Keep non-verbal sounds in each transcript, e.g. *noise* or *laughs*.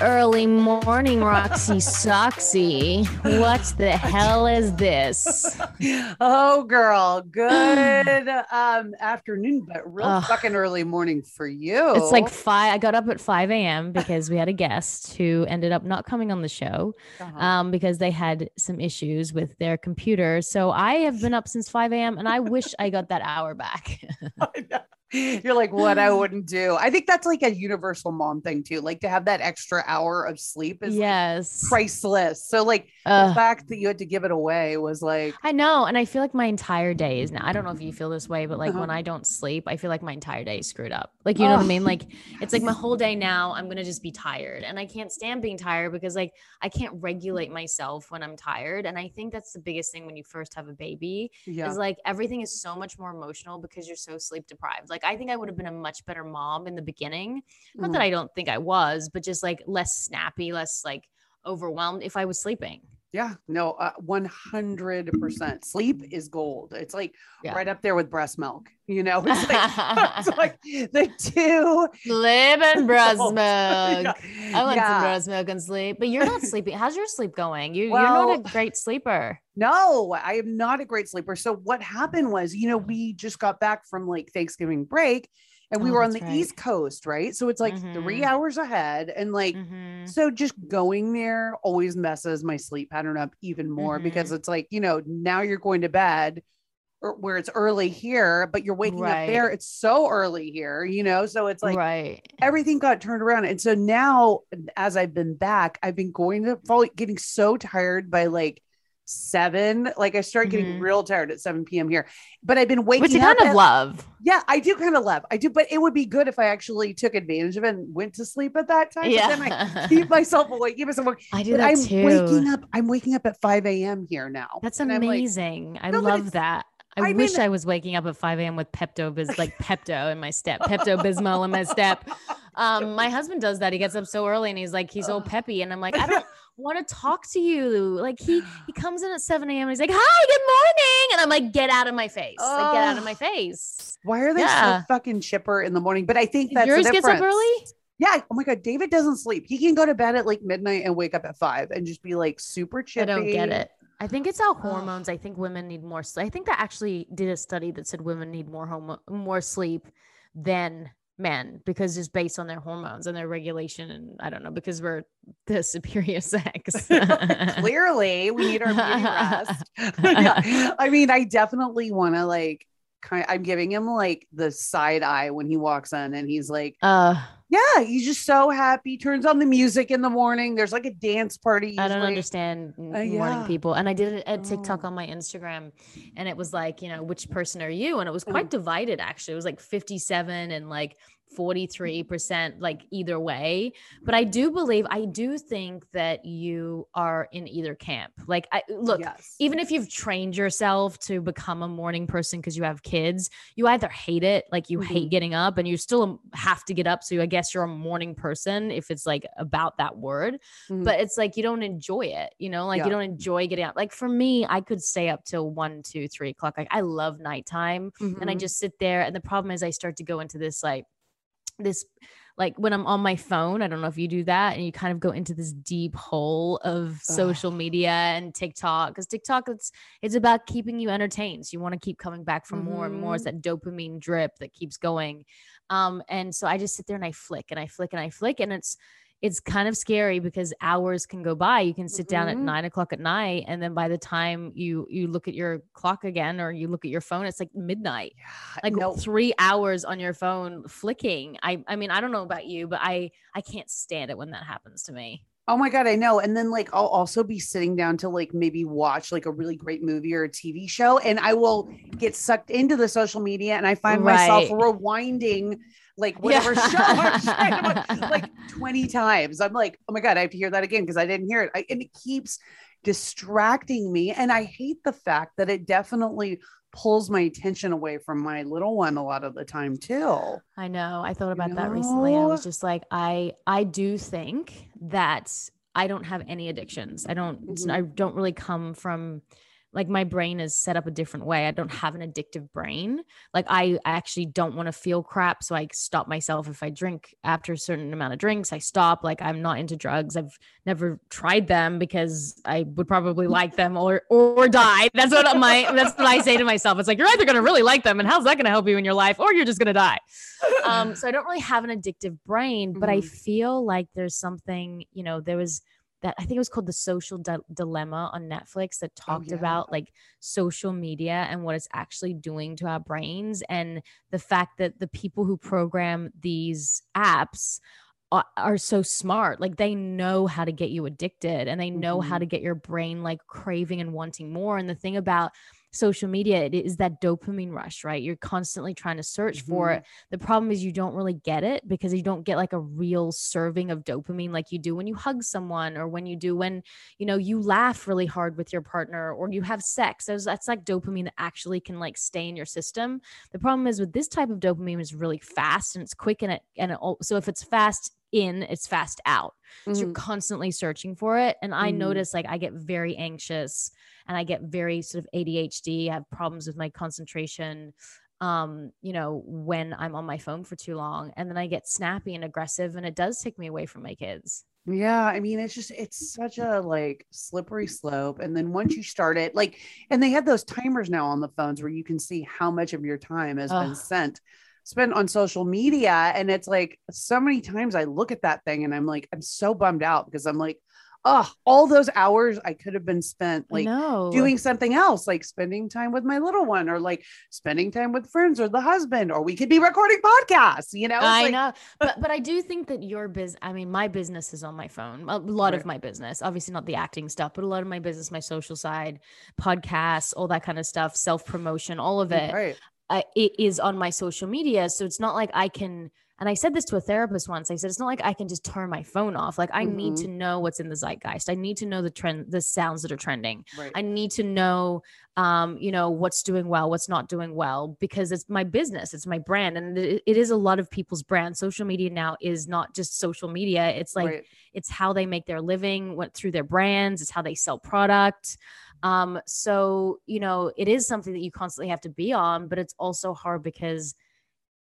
Early morning, Roxy Soxy. What the hell is this? Oh, girl, good *sighs* um afternoon, but real Ugh. fucking early morning for you. It's like five. I got up at 5 a.m. because we had a guest who ended up not coming on the show Uh-huh. um, because they had some issues with their computer. So I have been up since 5 a.m. and I wish I got that hour back. *laughs* *laughs* You're like, what I *laughs* wouldn't do. I think that's like a universal mom thing too. Like to have that extra hour of sleep is like, priceless. So like the fact that you had to give it away was like, I know. And I feel like my entire day is now. I don't know if you feel this way, but like Uh-huh. when I don't sleep, I feel like my entire day is screwed up. Like, you know what I mean? Like, it's like my *laughs* whole day now, I'm going to just be tired. And I can't stand being tired because like I can't regulate myself when I'm tired. And I think that's the biggest thing when you first have a baby yeah. is like everything is so much more emotional because you're so sleep deprived. Like, I think I would have been a much better mom in the beginning. Not that mm-hmm. I don't think I was, but just like less snappy, less like overwhelmed if I was sleeping. Yeah, no, uh, 100%. Sleep is gold. It's like Yeah. right up there with breast milk. You know, *laughs* it's like, *laughs* it's like *laughs* the two. Sleep and breast milk. Yeah. I want Yeah. some breast milk and sleep, but you're not sleeping. How's your sleep going? You, you're not a great sleeper. No, I am not a great sleeper. So what happened was, you know, we just got back from like Thanksgiving break and we Oh, were on the right. East Coast, right? So it's like three Mhm. hours ahead. And like, Mhm. so just going there always messes my sleep pattern up even more because Mm-hmm. it's like, you know, now you're going to bed or where it's early here, but you're waking up there. It's so early here, you know? So it's like right. everything got turned around. And so now, as I've been back, I've been going to fall getting so tired by like seven. Like I start getting Mhm. real tired at 7 p.m. here. But I've been waking Which up. kind of love. Yeah, I do kind of love. I do, but it would be good if I actually took advantage of it and went to sleep at that time. But then I Yeah. keep *laughs* myself awake, keep myself awake. I do But that I'm too. waking up. I'm waking up at 5 a.m. here now. That's And I'm like, amazing. I No, love that. I, I wish mean- I was waking up at 5 a.m. with Pepto Biz like *laughs* Pepto in my step, Pepto Bismol in my step. *laughs* Um, my husband does that. He gets up so early and he's like, he's all peppy. And I'm like, I don't want to talk to you. Like he he *sighs* comes in at 7 a.m. and he's like, Hi, good morning. And I'm like, get out of my face. Like, get out of my face. Why are they Yeah. so fucking chipper in the morning? But I think that's Yours gets up early? Yeah. Oh my God. David doesn't sleep. He can go to bed at like midnight and wake up at five and just be like super chippy. I don't get it. I think it's our hormones. I think women need more sleep. I think that actually did a study that said women need more homo- more sleep than men because it's based on their hormones and their regulation and I don't know because we're *laughs* the superior sex. *laughs* Clearly, we need our beauty rest. yeah. *laughs* I mean, I definitely want to like kind I'm giving him like the side eye when he walks in and he's like, uh yeah, he's just so happy. Turns on the music in the morning. There's like a dance party. I don't understand Uh, morning people. And I did it at TikTok Oh. on my Instagram and it was like, you know, which person are you? And it was Uh-huh. quite divided actually. It was like 57 and like 43% like either way but i do believe i do think that you are in either camp like i look Yes. even if you've trained yourself to become a morning person because you have kids you either hate it like you hate Mhm. getting up and you still have to get up so i guess you're a morning person if it's like about that word Mhm. but it's like you don't enjoy it you know like Yeah. you don't enjoy getting up like for me i could stay up till one two three o'clock like i love nighttime and I Mhm. just sit there. And the problem is, I start to go into this like this like when I'm on my phone. I don't know if you do that, and you kind of go into this deep hole of social media and TikTok because TikTok it's it's about keeping you entertained. So you want to keep coming back for more and more. It's that dopamine drip that keeps going. Um, and so I just sit there and I flick and I flick and I flick, and it's it's kind of scary because hours can go by. You can sit down at Mhm. nine o'clock at night, and then by the time you you look at your clock again or you look at your phone, it's like midnight. Yeah, Like no, three hours on your phone flicking. I I mean, I don't know about you, but I I can't stand it when that happens to me. Oh my god, I know. And then like I'll also be sitting down to like maybe watch like a really great movie or a TV show and I will get sucked into the social media and I find myself rewinding like *laughs* whatever show I'm trying to watch, like 20 times. I'm like, "Oh my god, I have to hear that again because I didn't hear it." I, and it keeps distracting me and I hate the fact that it definitely pulls my attention away from my little one a lot of the time too. I know. I thought about that recently. I was just like, I I do think that I don't have any addictions. I don't Mhm. I don't really come from like my brain is set up a different way. I don't have an addictive brain. Like I actually don't want to feel crap, so I stop myself if I drink after a certain amount of drinks. I stop. Like I'm not into drugs. I've never tried them because I would probably like them or or die. That's what my that's what I say to myself. It's like you're either going to really like them and how's that going to help you in your life or you're just going to die um so i don't really have an addictive brain but i Mhm. feel like there's something you know there was that i think it was called the social Di- dilemma on netflix that talked yeah. about like social media and what it's actually doing to our brains and the fact that the people who program these apps are, are so smart like they know how to get you addicted and they know how Mhm. to get your brain like craving and wanting more and the thing about social media it is that dopamine rush right? You're constantly trying to search for Mhm. it. The problem is you don't really get it because you don't get like a real serving of dopamine like you do when you hug someone or when you do when you know you laugh really hard with your partner or you have sex. Those, that's like dopamine that actually can like stay in your system. The problem is with this type of dopamine is really fast and it's quick and it and it, so if it's fast in it's fast out so you're Mhm. constantly searching for it and i Mhm. notice like i get very anxious and i get very sort of adhd i have problems with my concentration um you know when i'm on my phone for too long and then i get snappy and aggressive and it does take me away from my kids Yeah, I mean, it's just it's such a like slippery slope. And then once you start it, like, and they have those timers now on the phones where you can see how much of your time has been sent spent on social media. And it's like so many times I look at that thing and I'm like, I'm so bummed out because I'm like, oh, all those hours I could have been spent like no doing something else, like spending time with my little one or like spending time with friends or the husband, or we could be recording podcasts, you know? It's I like- know, but but I do think that your business. I mean, my business is on my phone. A lot of my business, obviously not the acting stuff, but a lot of my business, my social side, podcasts, all that kind of stuff, self promotion, all of it, Right. Uh, it is on my social media. So it's not like I can. And I said this to a therapist once. I said it's not like I can just turn my phone off. Like I need Mhm. to know what's in the zeitgeist. I need to know the trend, the sounds that are trending. Right. I need to know, um, you know, what's doing well, what's not doing well, because it's my business, it's my brand, and it, it is a lot of people's brand. Social media now is not just social media; it's like right. it's how they make their living, what through their brands, it's how they sell product. Um, so you know, it is something that you constantly have to be on, but it's also hard because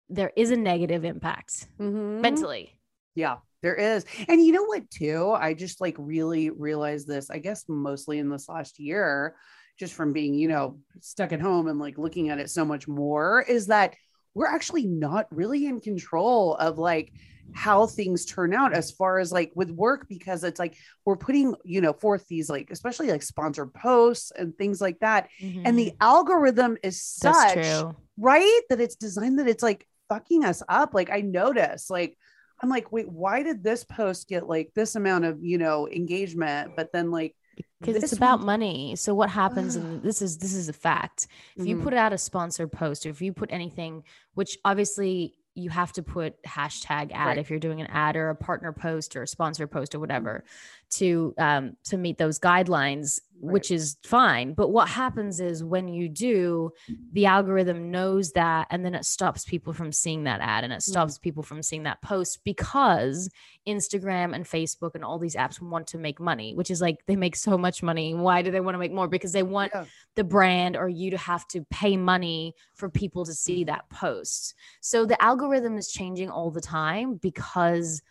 there is a negative impact Mhm. mentally. Yeah, there is. And you know what, too? I just like really realized this, I guess, mostly in this last year, just from being, you know, stuck at home and like looking at it so much more, is that we're actually not really in control of like how things turn out as far as like with work because it's like we're putting you know forth these like especially like sponsored posts and things like that. And the algorithm is such Mm-hmm. right? That it's designed that it's like fucking us up. Like i notice like i'm like wait why did this post get like this amount of you know engagement? But then like because it's about one- money. So what happens and *sighs* this is this is a fact. If you Mhm. put out a sponsored post or if you put anything which obviously you have to put hashtag ad Right. if you're doing an ad or a partner post or a sponsor post or whatever to um to meet those guidelines which is fine. But what happens is when you do the algorithm knows that and then it stops people from seeing that ad and it stops people from seeing that post because Instagram and Facebook and all these apps want to make money which is like they make so much money. Why do they want to make more? Because they want Yeah. the brand or you to have to pay money for people to see that post. So the algorithm is changing all the time because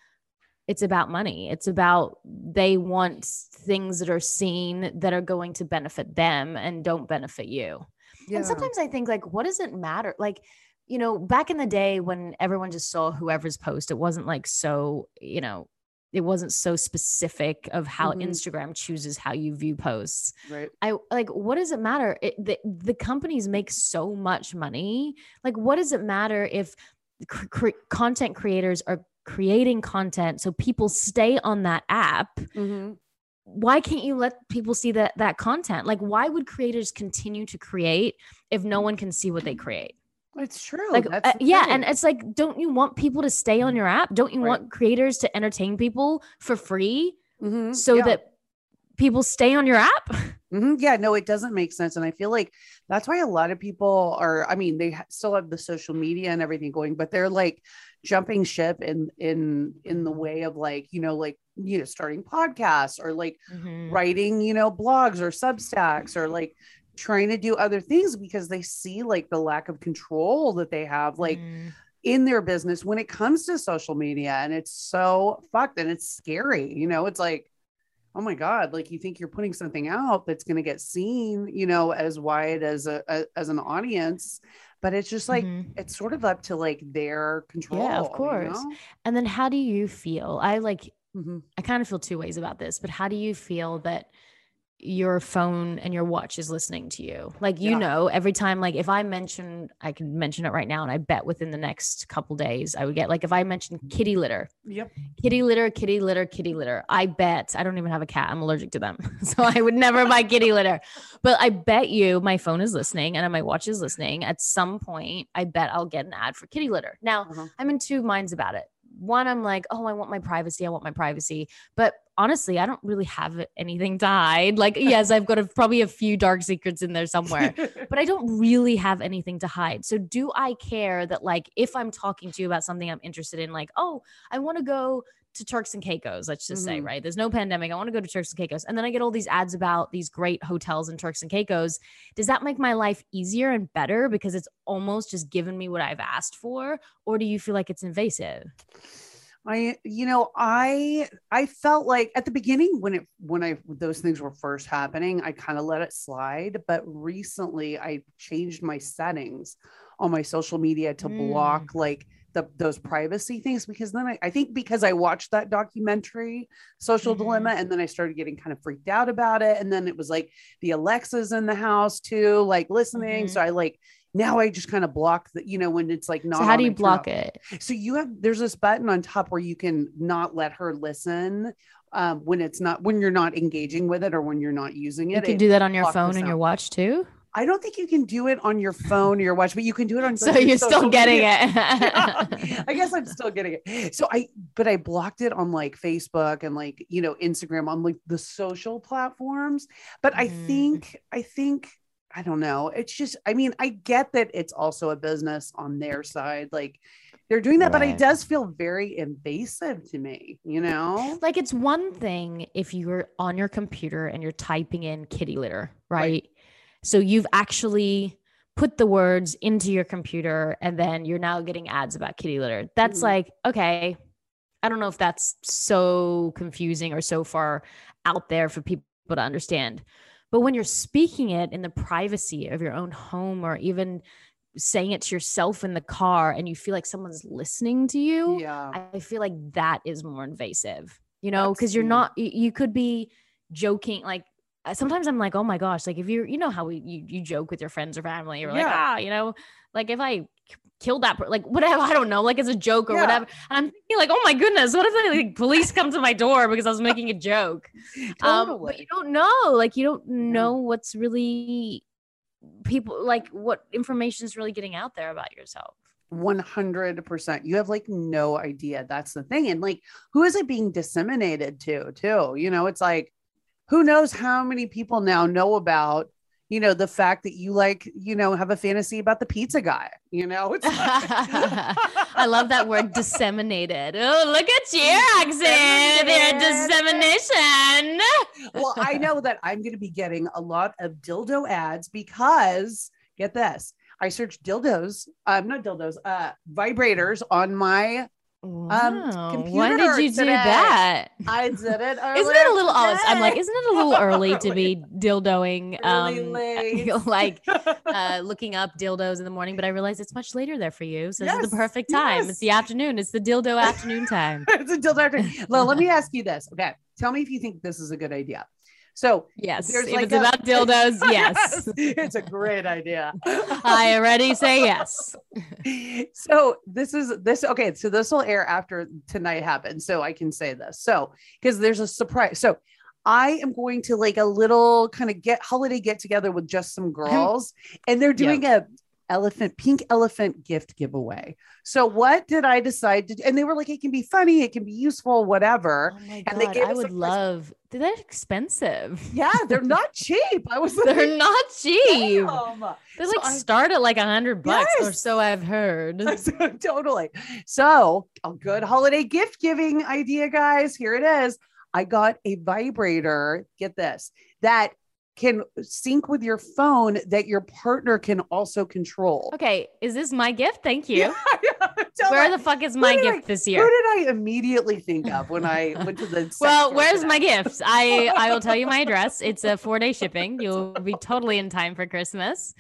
it's about money. It's about they want things that are seen that are going to benefit them and don't benefit you. Yeah. And sometimes I think like what does it matter? Like you know, back in the day when everyone just saw whoever's post, it wasn't like so, you know, it wasn't so specific of how Mhm. Instagram chooses how you view posts. right. I like what does it matter? It, the, the companies make so much money. Like what does it matter if cr- cre- content creators are creating content so people stay on that app? Mhm. Why can't you let people see that that content? Like why would creators continue to create if no one can see what they create? It's true. like That's uh, yeah and it's like don't you want people to stay on your app? Don't you Right. want creators to entertain people for free Mhm. so Yeah. that people stay on your app? *laughs* Mhm. Yeah, no, it doesn't make sense. And I feel like that's why a lot of people are, I mean, they still have the social media and everything going, but they're like jumping ship in in in the way of like, you know, like, you know, starting podcasts or like Mhm. writing, you know, blogs or substacks or like trying to do other things because they see like the lack of control that they have like Mhm. in their business when it comes to social media. And it's so fucked and it's scary. You know, it's like, oh my God, like you think you're putting something out that's going to get seen, you know, as wide as a, a- as an audience. But it's just like, Mhm. it's sort of up to like their control. Yeah, of course. know? And then how do you feel? I like Mhm. I kind of feel two ways about this, but how do you feel that your phone and your watch is listening to you? Like you Yeah. know, every time like if I mention I can mention it right now and I bet within the next couple days I would get like if I mention kitty litter, Yep. kitty litter, kitty litter, kitty litter. I bet I don't even have a cat. I'm allergic to them. *laughs* So I would never buy kitty *laughs* litter. But I bet you my phone is listening and my watch is listening. At some point, I bet I'll get an ad for kitty litter. Now, Uh-huh. I'm in two minds about it. One, I'm like, oh, I want my privacy. I want my privacy. But honestly, I don't really have anything to hide. Like, *laughs* yes, I've got a, probably a few dark secrets in there somewhere, but I don't really have anything to hide. So, do I care that, like, if I'm talking to you about something I'm interested in, like, oh, I want to go to Turks and Caicos, let's just say, Mhm. right? There's no pandemic. I want to go to Turks and Caicos. And then I get all these ads about these great hotels in Turks and Caicos. Does that make my life easier and better because it's almost just given me what I've asked for? Or do you feel like it's invasive? I, you know, I, I felt like at the beginning when it, when I, those things were first happening, I kind of let it slide. But recently I changed my settings on my social media to Mm. block like the, those privacy things because then I, I think because I watched that documentary, Social Mhm. Dilemma, and then I started getting kind of freaked out about it. And then it was like the Alexa's in the house too, like listening. Mhm. So I like, now I just kind of block the, you know, when it's like not. so how do you block off. it? So you have there's this button on top where you can not let her listen um, when it's not when you're not engaging with it or when you're not using it. You can It- do that on your phone and your watch too. I don't think you can do it on your phone or your watch, but you can do it on. So you're still getting media. it. *laughs* Yeah. *laughs* I guess I'm still getting it. So I, but I blocked it on like Facebook and like you know Instagram on like the social platforms. But I Mhm. think I think I don't know. It's just I mean I get that it's also a business on their side, like they're doing that, but it does feel very invasive to me. You know? like it's one thing if you're on your computer and you're typing in kitty litter, right? Right. So you've actually put the words into your computer and then you're now getting ads about kitty litter. That's Mhm. like, okay, I don't know if that's so confusing or so far out there for people to understand. But when you're speaking it in the privacy of your own home or even saying it to yourself in the car and you feel like someone's listening to you, Yeah. I feel like that is more invasive, you know, because you're not, you could be joking. Like sometimes I'm like, oh my gosh, like if you're, you know, how we, you, you joke with your friends or family, you're like, ah, you know, like if I killed that, per- like whatever, *laughs* I don't know, like it's a joke or Yeah. whatever. And I'm thinking like, oh my goodness, what if the like, police come to my door because I was making a joke? *laughs* Um, but you don't know, like you don't know what's really people like what information is really getting out there about yourself. 100%. You have like no idea. That's the thing. And like, who is it being disseminated to, too? You know, it's like, who knows how many people now know about, you know, the fact that you like, you know, have a fantasy about the pizza guy, you know? It's like- *laughs* I love that word disseminated. Oh, look at your accent. Your dissemination. well, I know that I'm going to be getting a lot of dildo ads because get this. I searched dildos, um, not dildos, uh, vibrators on my. Wow. When computer did you do that? I did it. *laughs* Isn't it a little? Oh, I'm like, isn't it a little early to be *laughs* dildoing? Really Um, *laughs* like uh, looking up dildos in the morning, but I realize it's much later there for you. So this is the perfect time. yes. It's the afternoon. It's the dildo afternoon time. it's a dildo. After. Well, let me ask you this. Okay, tell me if you think this is a good idea. So Yes. There's if like it's a- about *laughs* dildos, yes. *laughs* it's a great idea. I already *laughs* say yes. so this is this okay so this will air after tonight happens so i can say this so because there's a surprise so i am going to like a little kind of get holiday get together with just some girls and they're doing a elephant pink elephant gift giveaway so what did i decide to do and they were like it can be funny it can be useful whatever Oh my And they god, gave I would love. They're expensive. yeah they're not *laughs* cheap i was like They're not cheap. damn. They So like I- start at like a hundred bucks or so I've heard. *laughs* Totally. So, a good holiday gift giving idea, guys. Here it is. I got a vibrator. Get this that can sync with your phone that your partner can also control. Okay, is this my gift? Thank you. Yeah, *laughs* Where the fuck is my did I- gift this year? Who did I immediately think of when I went to the? *laughs* Well, where's my gift? I I will tell you my *laughs* address. It's a four day shipping. You'll be totally in time for Christmas.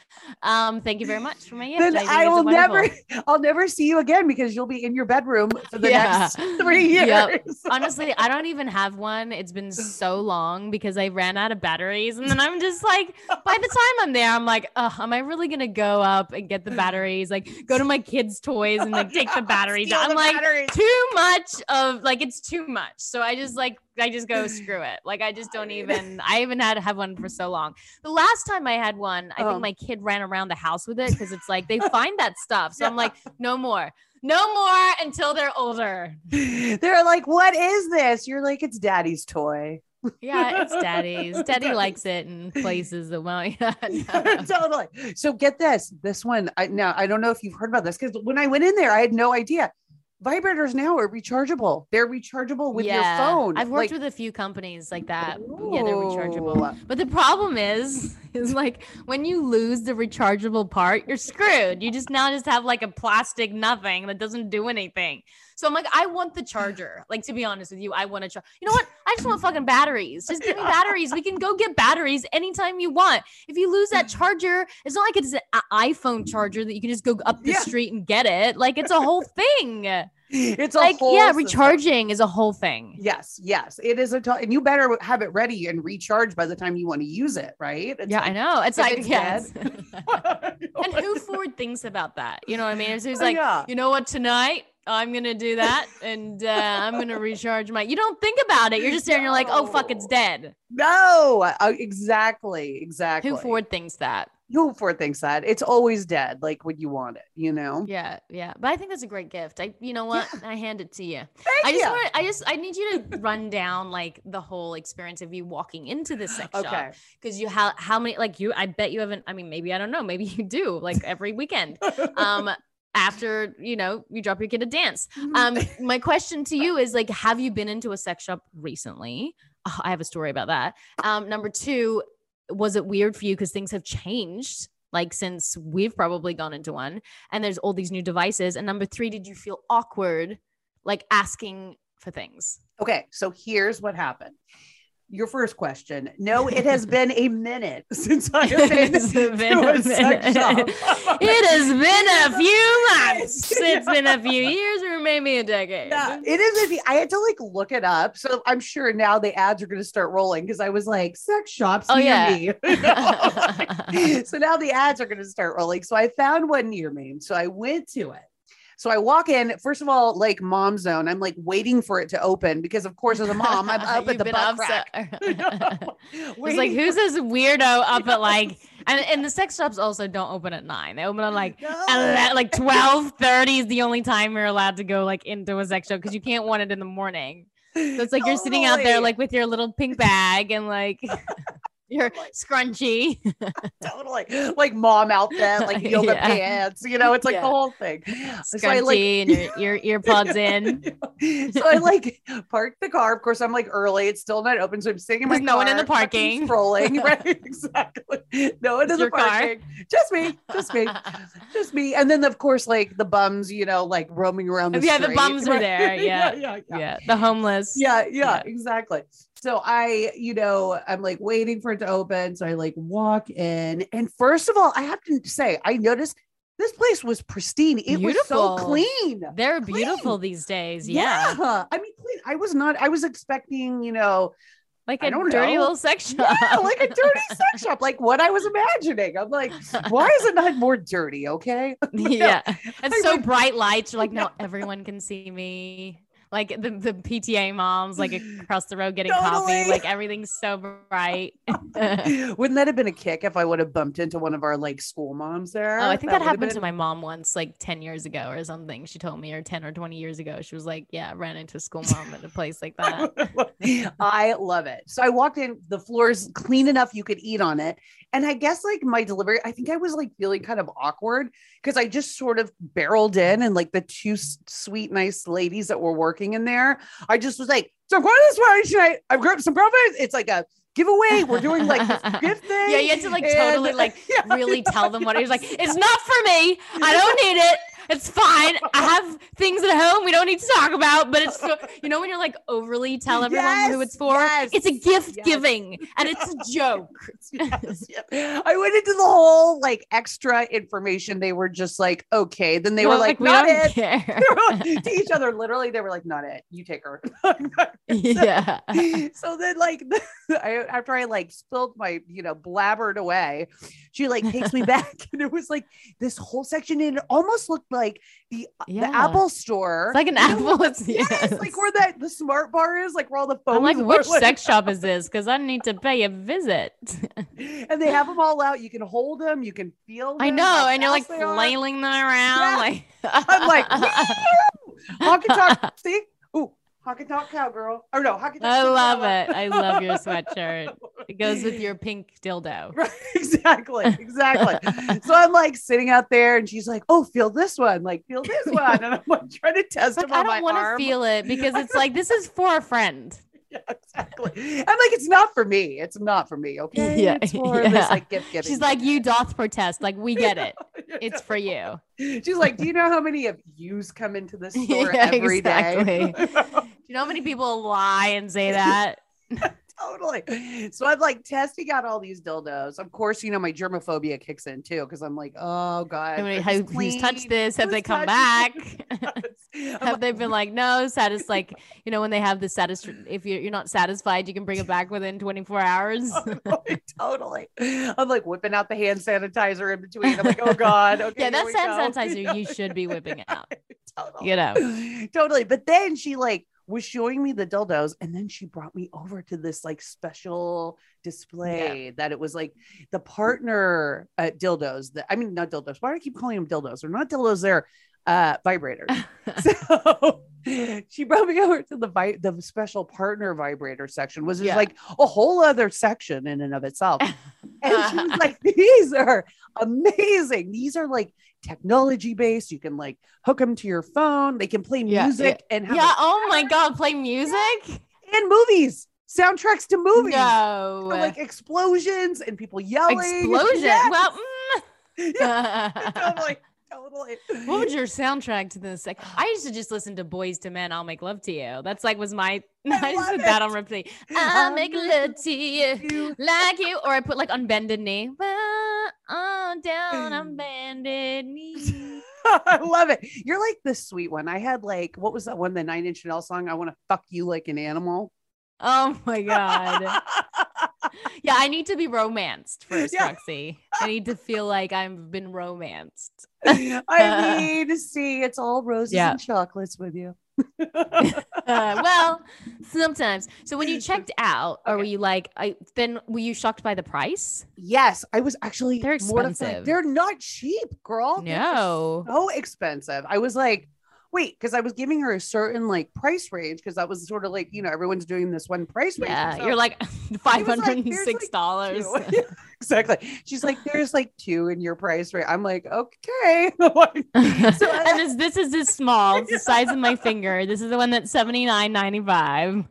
Um, thank you very much for my gift. Then think I, will never. *laughs* I'll never see you again because you'll be in your bedroom for the Yeah. next three years. Yep. Honestly, I don't even have one. It's been so long because I ran out of batteries, and then I'm just like, by the time I'm there, I'm like, oh, am I really gonna go up and get the batteries? Like, go to my kids' toys and like take the *laughs* battery the I'm like, batteries. too much of like it's too much. So I just like I just go screw it. Like I just don't even I haven't had have one for so long. The last time I had one, I Um. think my kid ran around the house with it because it's like they *laughs* find that stuff. So I'm like, *laughs* no more. No more until they're older. They're like, what is this? You're like, it's daddy's toy. Yeah, it's *laughs* daddy's. Daddy likes it in *laughs* places that well, *laughs* yeah. no. totally. So get this. This one, I now I don't know if you've heard about this because when I went in there, I had no idea. Vibrators now are rechargeable. They're rechargeable with your phone. I've worked Like, with a few companies like that. Yeah, they're rechargeable. But the problem is, is like when you lose the rechargeable part, you're screwed. You just now just have like a plastic nothing that doesn't do anything. So I'm like, I want the charger. Like to be honest with you, I want to charge. You know what? I just want *laughs* fucking batteries. Just give me batteries. We can go get batteries anytime you want. If you lose that mm-hmm. charger, it's not like it's an iPhone charger that you can just go up the Yeah. street and get it. Like it's a whole *laughs* thing. It's a like yeah, system. recharging is a whole thing. Yes, yes, it is a to- and you better have it ready and recharge by the time you want to use it, right? It's yeah, I know. It's like it's yes. *laughs* and who forward thinks about that? You know what I mean? It's who's oh, like, Yeah. you know what, tonight I'm gonna do that and uh, I'm gonna recharge my. You don't think about it. You're just there and you're like, oh fuck, it's dead. No, uh, exactly, exactly. Who Ford thinks that? Who Ford thinks that it's always dead, like when you want it, you know. Yeah, yeah. But I think that's a great gift. I, you know what? I hand it to you. Thank I just you. want. I just. I need you to run down like the whole experience of you walking into this sex shop. Okay. because you how how many like you i bet you haven't i mean maybe i don't know maybe you do like every weekend *laughs* um after you know you drop your kid to dance. Um my question to you is like have you been into a sex shop recently? Oh, i have a story about that. Um number two was it weird for you because things have changed like since we've probably gone into one and there's all these new devices? And number three did you feel awkward like asking for things? Okay, so here's what happened. Your first question. No, *laughs* it has been a minute *laughs* since I have been, been to a a sex shop. *laughs* It has been a few months. It's been a few years or maybe a decade. Yeah, it is. If I had to like look it up, so I'm sure now the ads are going to start rolling because I was like sex shops Oh, near yeah. me. So now the ads are going to start rolling. So I found one near me. So I went to it. So I walk in. First of all, like mom zone, I'm like waiting for it to open because, of course, as a mom, I'm up *laughs* at the butt crack. *laughs* *laughs* It's like, who's this weirdo up at like And and the sex shops also don't open at nine. They open at like No. ele- like twelve thirty is the only time you're allowed to go like into a sex shop because you can't want it in the morning. So it's like you're sitting out there like with your little pink bag and like your scrunchy. *laughs* totally like mom outfit, like *laughs* yoga Yeah. pants. You know, it's like Yeah. the whole thing. So I like and your ear ear in. *laughs* so I like park the car. Of course, I'm like early. It's still not open, so I'm sitting in my There's no one in the parking. scrolling. Right, exactly. No one in the your car. Just me. Just me. Just me. And then of course, like the bums, you know, like roaming around the Yeah, the bums Right? there, yeah. yeah, yeah. yeah, the homeless. Yeah, Yeah. exactly. So I, you know, I'm like waiting for it to open. So I like walk in. And first of all, I have to say, I noticed this place was pristine. It was so clean. They're Clean. beautiful these days. Yeah. I mean, clean. I was not, I was expecting, you know, Like a dirty know. little sex shop. yeah, like a dirty *laughs* sex shop, like what I was imagining. I'm like, why is it not more dirty? Okay. *laughs* *laughs* yeah. And I so bright lights. You're like, no, everyone can see me. Like the, the PTA moms, like across the road getting Totally. coffee. Like everything's so bright. *laughs* *laughs* Wouldn't that have been a kick if I would have bumped into one of our like school moms there? Oh, I think that, have happened to my mom once, like 10 years ago or something. She told me, or 10 or 20 years ago. She was like, Yeah, I ran into a school mom at a place like that. *laughs* I love it. So I walked in, the floor's clean enough you could eat on it. And I guess like my delivery, I think I was like feeling kind of awkward because I just sort of barreled in and like the two sweet, nice ladies that were working in there, I just was like, so I'm going to this party tonight. I've got some girlfriends. It's like a giveaway. We're doing like this *laughs* gift thing. Yeah, you had to like And- totally like *laughs* Yeah, really tell them what it was like. *laughs* It's not for me. I don't need it. It's fine. I have things at home we don't need to talk about, but it's you know when you're like overly tell everyone who it's for. yes, it's a gift yes. giving and it's a joke. *laughs* yes. I went into the whole like extra information. They were just like, okay. Then they were like, we not it. *laughs* Like, to each other, literally, they were like, not it. You take her. *laughs* yeah. so then, like, I, after I like spilled my, you know, blabbered away, she like takes me back, and it was like this whole section, and it almost looked like the Yeah. the Apple store. It's like an apple. It's Yes, yes. like where that the smart bar is, like where all the phones. Are. I'm like, which sex shop is this? Because I need to pay a visit. *laughs* and they have them all out. You can hold them, you can feel. Them, I know, and you're like flailing them around. Yeah. Like I'm like, *laughs* honky tonk. See, ooh, honky tonk cowgirl. Or no, honky tonk. I love it. I love your *laughs* sweatshirt. It goes with your pink dildo. *laughs* Right, exactly, exactly. *laughs* so I'm like sitting out there, and she's like, "Oh, feel this one, like feel this one," and I'm like trying to test Like, I don't want to feel it because it's like this is for a friend. *laughs* Yeah, exactly. I'm like, it's not for me. It's not for me. Okay. Yeah, It's for yeah. this like gift giving. She's like, you doth protest. Like we get it. *laughs* It's for you. She's like, do you know how many of yous come into this *laughs* store Yeah, every day? exactly. Do you know how many people lie and say that? Totally. So I'm like testing out all these dildos. Of course, you know my germophobia kicks in too because I'm like, oh god, I mean, have, who's touched this? Have Who's they come back? *laughs* *laughs* have like, they been like, no, satis like, you know, when they have the satis if you're you're not satisfied, you can bring it back within 24 hours. *laughs* Oh, totally. I'm like whipping out the hand sanitizer in between. I'm like, oh god. Okay, yeah, that's hand go. sanitizer you should be whipping out. totally. You know. totally. But then she like was showing me the dildos and then she brought me over to this like special display that it was like the partner uh, dildos that I mean not dildos. Why do I keep calling them dildos? They're not dildos, they're uh vibrators. *laughs* so *laughs* she brought me over to the vi- the special partner vibrator section, was Yeah. like a whole other section in and of itself. *laughs* And *laughs* she was like, these are amazing. These are like technology based. You can like hook them to your phone. They can play Yeah, music and have yeah. a- Oh my god, play music? and movies, soundtracks to movies. No. For, like explosions and people yelling. Explosion. Yes. Well, *laughs* Yeah, mm. *laughs* totally. Totally. what would your soundtrack to this? Like, I used to just listen to Boyz II Men. I'll make love to you. That's like was my. *laughs* I, just put that on repeat. I'll make love to you like you, or I put like on bended knee. Well, on down mm. on bended knee. *laughs* I love it. You're like the sweet one. I had like, what was that one? The Nine Inch Nails song. I want to fuck you like an animal. Oh my *laughs* god. Yeah, I need to be romanced first, Yeah. Roxy. I need to feel like I've been romanced. *laughs* I mean, to see, it's all roses Yeah. and chocolates with you. *laughs* Uh, well, sometimes. So when you checked out, or were you like, I then were you shocked by the price? yes, I was actually They're mortified. expensive. They're not cheap, girl. No. so expensive. I was like, wait, because I was giving her a certain like price range because that was sort of like you know everyone's doing this one price range. Yeah, So- you're like *laughs* five hundred and "There's, six like, dollars. *laughs* exactly. She's like, there's like two in your price range. I'm like, okay. *laughs* and So I- this this is this small, it's the size of my finger. This is the one that's seventy nine ninety five.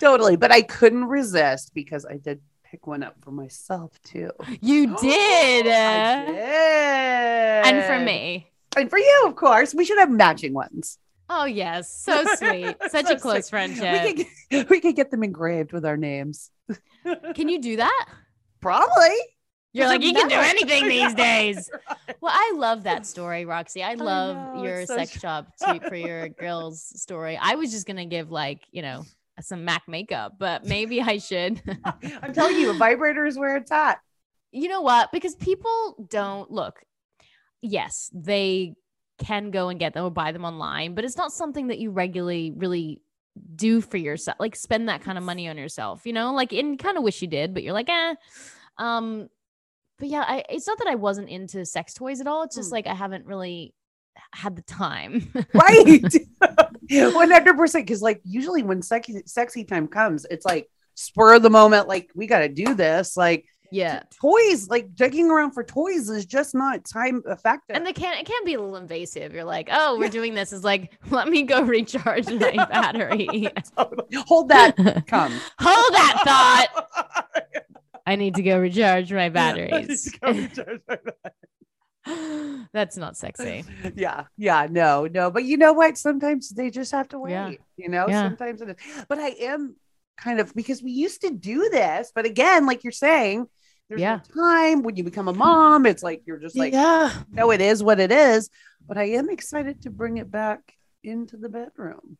totally. But I couldn't resist because I did pick one up for myself too. You *gasps* did, I uh, did. and for me. And for you, of course. We should have matching ones. Oh yes, so sweet, *laughs* such So a close sweet. friendship. We could, *laughs* we could get them engraved with our names. *laughs* Can you do that? Probably. You're like you can do anything these days. Well, I love that story, Roxy. I love know, your sex shop to, for your girls story. I was just gonna give like you know some Mac makeup, but maybe I should. I'm telling you, a vibrator is where it's at. you know what? Because people don't look. Yes, they can go and get them or buy them online, but it's not something that you regularly really do for yourself. Like spend that kind of money on yourself, you know? Like and kind of wish you did, but you're like, eh. Um, but yeah, I it's not that I wasn't into sex toys at all. It's just Hmm. like I haven't really had the time. Right. *laughs* 100%. Because, like, usually when sexy, sexy time comes, it's like spur of the moment, like, we got to do this. Like, yeah. toys, like, digging around for toys is just not time effective. And they can it can be a little invasive. You're like, oh, we're doing this. Is like, let me go *laughs* recharge my *laughs* battery. *laughs* Hold that, come. Hold that thought. I need to go recharge my batteries. That's not sexy. yeah, yeah, no, no. But you know what? Sometimes they just have to wait. Yeah. You know, Yeah. sometimes it is. But I am kind of because we used to do this, but again, like you're saying, there's Yeah. no time when you become a mom. It's like you're just like, yeah. no, it is what it is. But I am excited to bring it back into the bedroom.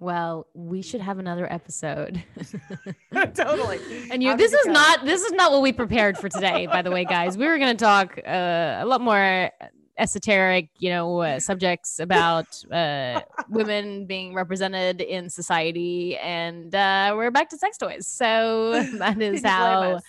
Well, we should have another episode. *laughs* totally. and you this is go? not this is not what we prepared for today, by the way, guys. We were going to talk uh, a lot more esoteric, you know, uh, subjects about uh, women being represented in society and uh, we're back to sex toys. So *laughs* that is Can you blame how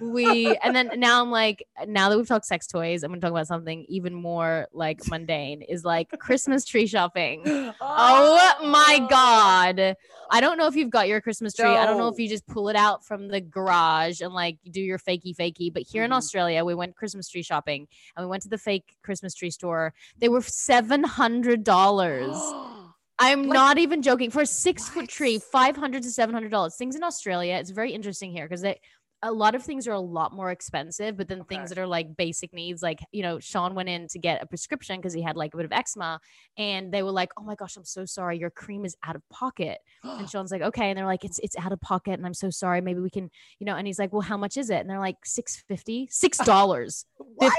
*laughs* we and then now I'm like now that we've talked sex toys, I'm gonna talk about something even more like mundane is like Christmas tree shopping. *gasps* Oh my god. I don't know if you've got your Christmas tree. I don't know if you just pull it out from the garage and like do your fakey fakey. But here in Mhm. Australia, we went Christmas tree shopping and we went to the fake Christmas tree store. They were seven hundred dollars. *gasps* I'm Like- not even joking. For a six foot tree, five hundred to seven hundred dollars. Things in Australia, it's very interesting here because they a lot of things are a lot more expensive, but then Okay. things that are like basic needs, like you know, Sean went in to get a prescription because he had like a bit of eczema, and they were like, "Oh my gosh, I'm so sorry, your cream is out of pocket." And *gasps* Sean's like, "Okay," and they're like, "It's it's out of pocket, and I'm so sorry. Maybe we can, you know." And he's like, "Well, how much is it?" And they're like, six fifty, six dollars *laughs* What?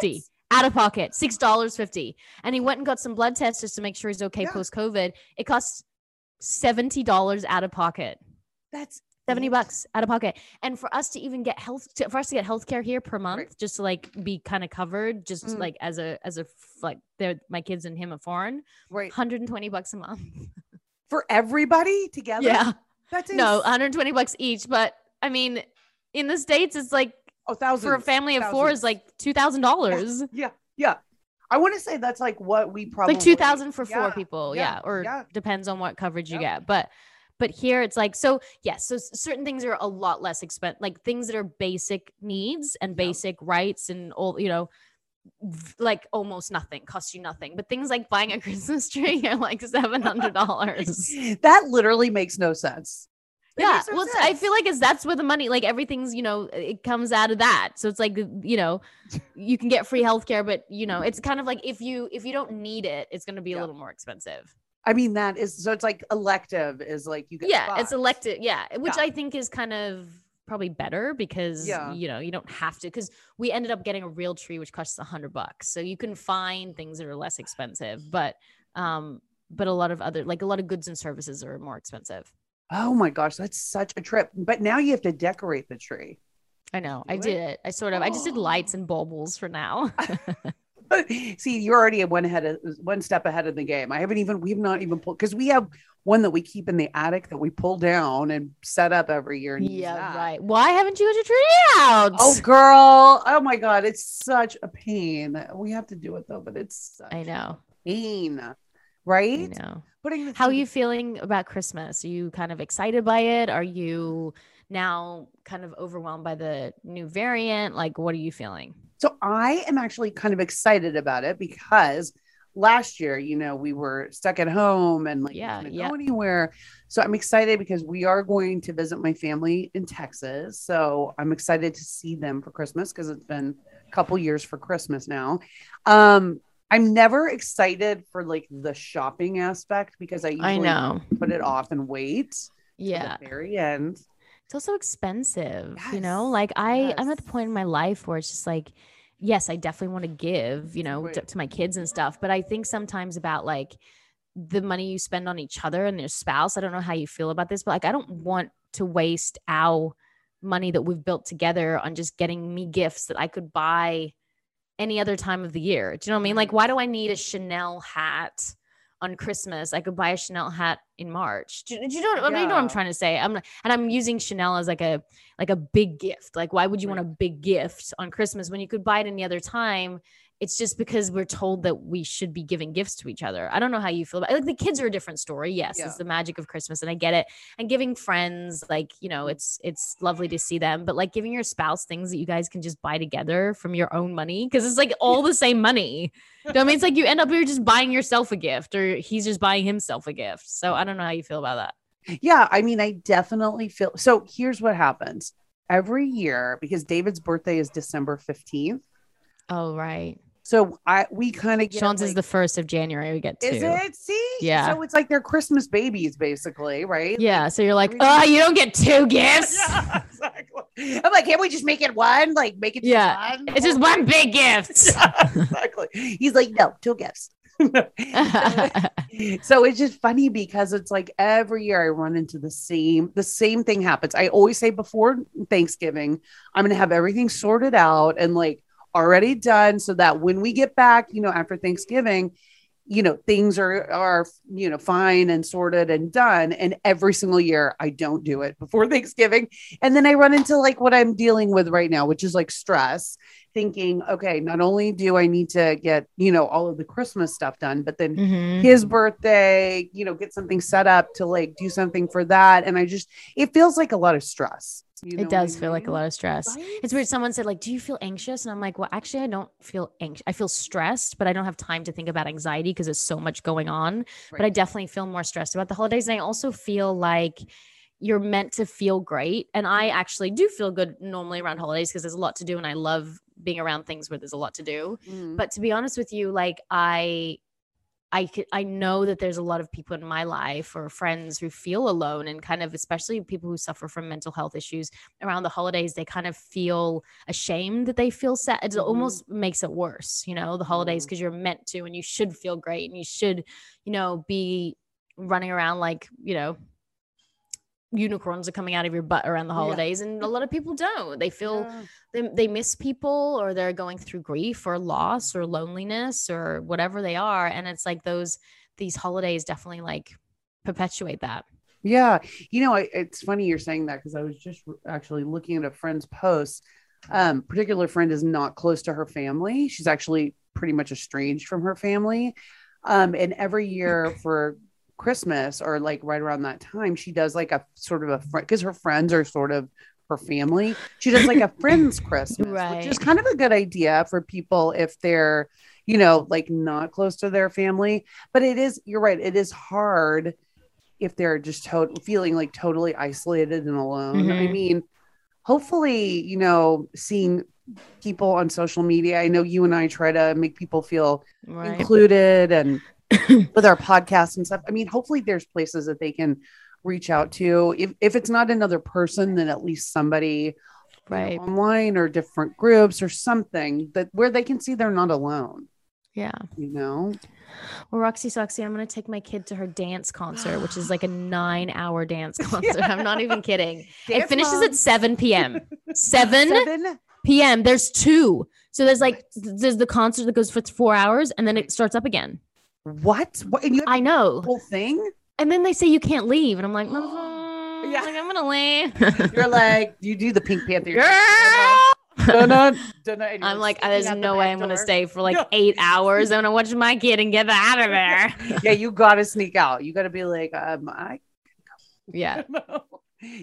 50 out of pocket, six dollars fifty. And he went and got some blood tests just to make sure he's okay Yeah. post COVID. It costs seventy dollars out of pocket. That's 70 it. bucks out of pocket. And for us to even get health to, for us to get health care here per month, just to like be kind of covered, just Mm. like as a as a like they're my kids and him are foreign, Right. 120 bucks a month. *laughs* For everybody together? Yeah. That's No, 120 bucks each. But I mean, in the States, it's like oh, thousands. for a family of four is like two thousand dollars. Yeah. Yeah. I want to say that's like what we probably like 2000 for four people yeah, yeah, or yeah. depends on what coverage you get but but here it's like so yes so certain things are a lot less expensive like things that are basic needs and basic rights and all you know like almost nothing costs you nothing but things like buying a *laughs* christmas tree are like seven hundred dollars *laughs* that literally makes no sense. Yeah well it's- i feel like it's that's where the money like everything's you know it comes out of that. So it's like you know *laughs* you can get free healthcare but you know it's kind of like if you if you don't need it it's going to be a little more expensive. I mean, that is so it's like elective is like you get yeah it's elective yeah which Yeah. i think is kind of probably better because Yeah. you know you don't have to because we ended up getting a real tree which costs a hundred bucks. So you can find things that are less expensive but um but a lot of other like a lot of goods and services are more expensive Oh my gosh, that's such a trip. But now you have to decorate the tree. i know i Do did it? it i sort of i just did lights and baubles for now *laughs* *laughs* See, you're already one ahead of one step ahead of the game. I haven't even we've not even pulled because we have one that we keep in the attic that we pull down and set up every year. and Yeah, that. right. Why haven't you got your tree out? Oh, girl. Oh my God. It's such a pain. We have to do it though, but it's such I know. a pain. Right? the How are you feeling about Christmas? Are you kind of excited by it? Are you now kind of overwhelmed by the new variant? Like, what are you feeling? So I am actually kind of excited about it because last year, you know, we were stuck at home and like Yeah, yeah. go anywhere. So I'm excited because we are going to visit my family in Texas. So I'm excited to see them for Christmas because it's been a couple years for Christmas now. Um, I'm never excited for like the shopping aspect because I usually I know. put it off and wait Yeah. the very end. It's also expensive, you know? Like I I'm at the point in my life where it's just like yes, I definitely want to give, you know, to my kids and stuff, but I think sometimes about like the money you spend on each other and your spouse. I don't know how you feel about this, but like I don't want to waste our money that we've built together on just getting me gifts that I could buy any other time of the year. Do you know what I mean? Like, why do I need a Chanel hat on Christmas? I could buy a Chanel hat in March. Do, do you know? What, you know what I'm trying to say? I'm and I'm using Chanel as like a like a big gift. Like, why would you want a big gift on Christmas when you could buy it any other time? It's just because we're told that we should be giving gifts to each other. I don't know how you feel about like the kids are a different story. Yes, Yeah. it's the magic of Christmas, and I get it. And giving friends, like you know, it's it's lovely to see them, but like giving your spouse things that you guys can just buy together from your own money because it's like all the same money. You know I mean? It's like you end up here just buying yourself a gift, or he's just buying himself a gift. So I don't know how you feel about that. Yeah, I mean, I definitely feel so. Here's what happens every year because David's birthday is December 15th. Oh right, So I we kind of get Sean's is the first of January. We get two. is it? See, Yeah. So it's like they're Christmas babies, basically, right? Yeah. So you're like, oh, you don't get two gifts. *laughs* Yeah, exactly. I'm like, can't we just make it one? Like, make it Yeah, one? It's just one big gift. *laughs* Yeah, exactly. He's like, no, two gifts. *laughs* so it's just funny because it's like every year I run into the same the same thing happens. I always say before Thanksgiving, I'm gonna have everything sorted out and like already done so that when we get back, you know, after Thanksgiving, you know, things are are you know fine and sorted and done. And every single year I don't do it before *laughs* Thanksgiving. And then I run into like what I'm dealing with right now, which is like stress, thinking, okay, not only do I need to get, you know, all of the Christmas stuff done, but then Mhm. his birthday, you know, get something set up to like do something for that. And I just, it feels like a lot of stress. You know It does I feel like a lot of stress. Right? It's weird. Someone said, like, do you feel anxious? And I'm like, well, actually, I don't feel anxious. I feel stressed, but I don't have time to think about anxiety because there's so much going on. But I definitely feel more stressed about the holidays. And I also feel like you're meant to feel great. And I actually do feel good normally around holidays because there's a lot to do. And I love being around things where there's a lot to do. Mhm. But to be honest with you, like I I could, I know that there's a lot of people in my life or friends who feel alone and kind of especially people who suffer from mental health issues around the holidays they kind of feel ashamed that they feel sad it Mhm. almost makes it worse you know the holidays because you're meant to and you should feel great and you should you know be running around like you know unicorns are coming out of your butt around the Yeah. holidays and a lot of people don't they feel Yeah. they, they miss people or they're going through grief or loss or loneliness or whatever they are and it's like those these holidays definitely like perpetuate that Yeah. You know, I, it's funny you're saying that because I was just actually looking at a friend's post. Um, particular friend is not close to her family. She's actually pretty much estranged from her family. Um, and every year *laughs* for Christmas or like right around that time, she does like a sort of a friend because her friends are sort of her family. She does like a *laughs* friend's Christmas, which is kind of a good idea for people if they're, you know, like not close to their family. But it is, you're right, it is hard if they're just to- feeling like totally isolated and alone. I Mhm. mean, hopefully, you know, seeing people on social media, I know you and I try to make people feel right included and *coughs* with our podcast and stuff. I mean, hopefully there's places that they can reach out to. If if it's not another person, then at least somebody you know, right online or different groups or something that where they can see they're not alone, yeah you know? well roxy soxy i'm gonna take my kid to her dance concert which is like a *gasps* nine hour dance concert i'm not even kidding *laughs* it finishes Mom. at 7 p.m *laughs* 7 Seven? p.m. There's two. So there's like there's the concert that goes for four hours and then it starts up again. What? What? And you I know. the whole thing? And then they say you can't leave, and I'm like, *gasps* "Mm, Yeah. like I'm gonna leave. *laughs* You're like, you do the Pink Panther. Girl! dun, dun, dun, dun, and you're I'm like, there's no way I'm gonna stay for like Yeah. eight hours. I'm gonna watch my kid and get out of *laughs* there. Yeah, you gotta sneak out. You gotta be like, um, I Yeah. *laughs*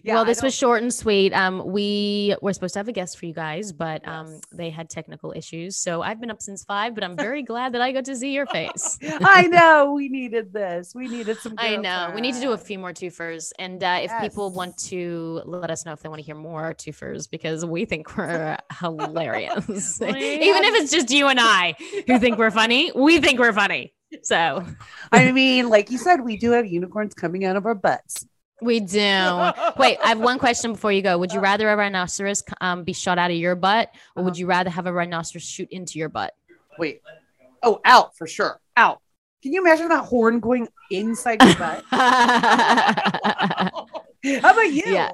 Yeah, well, this was short and sweet. Um, we were supposed to have a guest for you guys, but um, Yes. they had technical issues. So I've been up since five, but I'm very glad that I got to see your face. *laughs* I know we needed this. We needed some. I know. We need to do a few more twofers. And uh, if people want to let us know if they want to hear more twofers, because we think we're hilarious. *laughs* *laughs* Even if it's just you and I who think we're funny, we think we're funny. So I mean, like you said, we do have unicorns coming out of our butts. We do. Wait, I have one question before you go. Would you rather a rhinoceros um, be shot out of your butt, or would Uh-huh. you rather have a rhinoceros shoot into your butt? Wait. Oh, out for sure. Out. Can you imagine that horn going inside your butt? *laughs* *laughs* How about you? Yeah.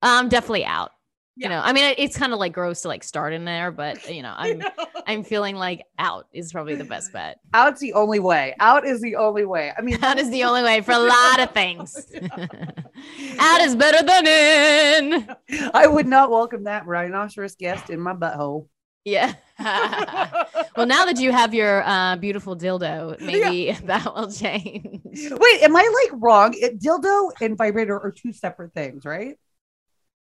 I'm definitely out. Yeah. You know, I mean, it's kind of like gross to like start in there, but you know, *laughs* I'm I'm feeling like out is probably the best bet. Out's the only way. Out is the only way. I mean, Out is the only way for a lot of things. *laughs* out is better than in. *laughs* I would not welcome that rhinoceros guest in my butthole. Yeah. well, now that you have your uh, beautiful dildo, maybe that will change. Wait, am I like wrong? It, dildo and vibrator are two separate things, right?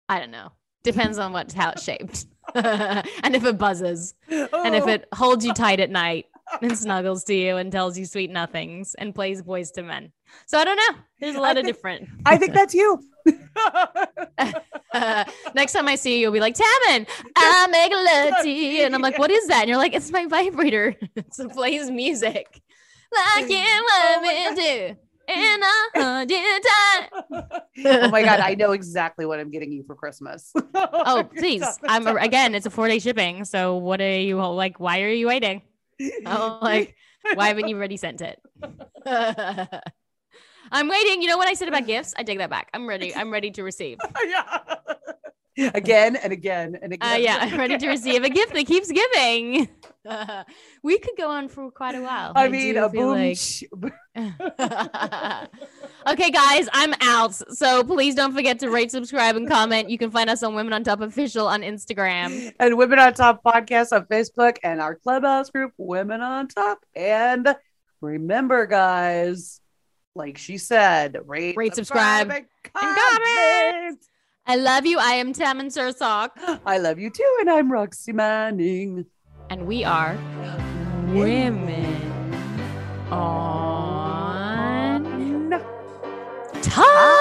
I don't know. Depends on what how it's shaped, *laughs* and if it buzzes, and if Oh. it holds you tight at night and snuggles to you and tells you sweet nothings and plays Boyz II Men. So I don't know. There's a lot of different. I think that's you. *laughs* next time I see you, you'll be like, Tammin, I make love to you. And I'm like, what is that? And you're like, it's my vibrator. *laughs* it plays music. Like you want me to. In a *laughs* hundred times. oh my god, I *laughs* know exactly what I'm getting you for Christmas. *laughs* Oh, please. I'm again, it's a four day shipping. So what are you like? Why are you waiting? Oh, like, why haven't you already sent it? I'm waiting. You know what I said about gifts? I take that back. I'm ready. I'm ready to receive. yeah. again and again and again. Uh, yeah, I'm ready to receive a gift that keeps giving. *laughs* we could go on for quite a while. I mean, a boom. like- *laughs* *laughs* okay, guys, I'm out. So please don't forget to rate, subscribe, and comment. You can find us on Women on Top Official on Instagram. and Women on Top podcast on Facebook and our clubhouse group, Women on Top. And remember, guys, like she said, rate, Rate, subscribe, and comment. comment. I love you. I am Tammin Sursok, *gasps* I love you too, and I'm Roxy Manning. And we are Women on Top.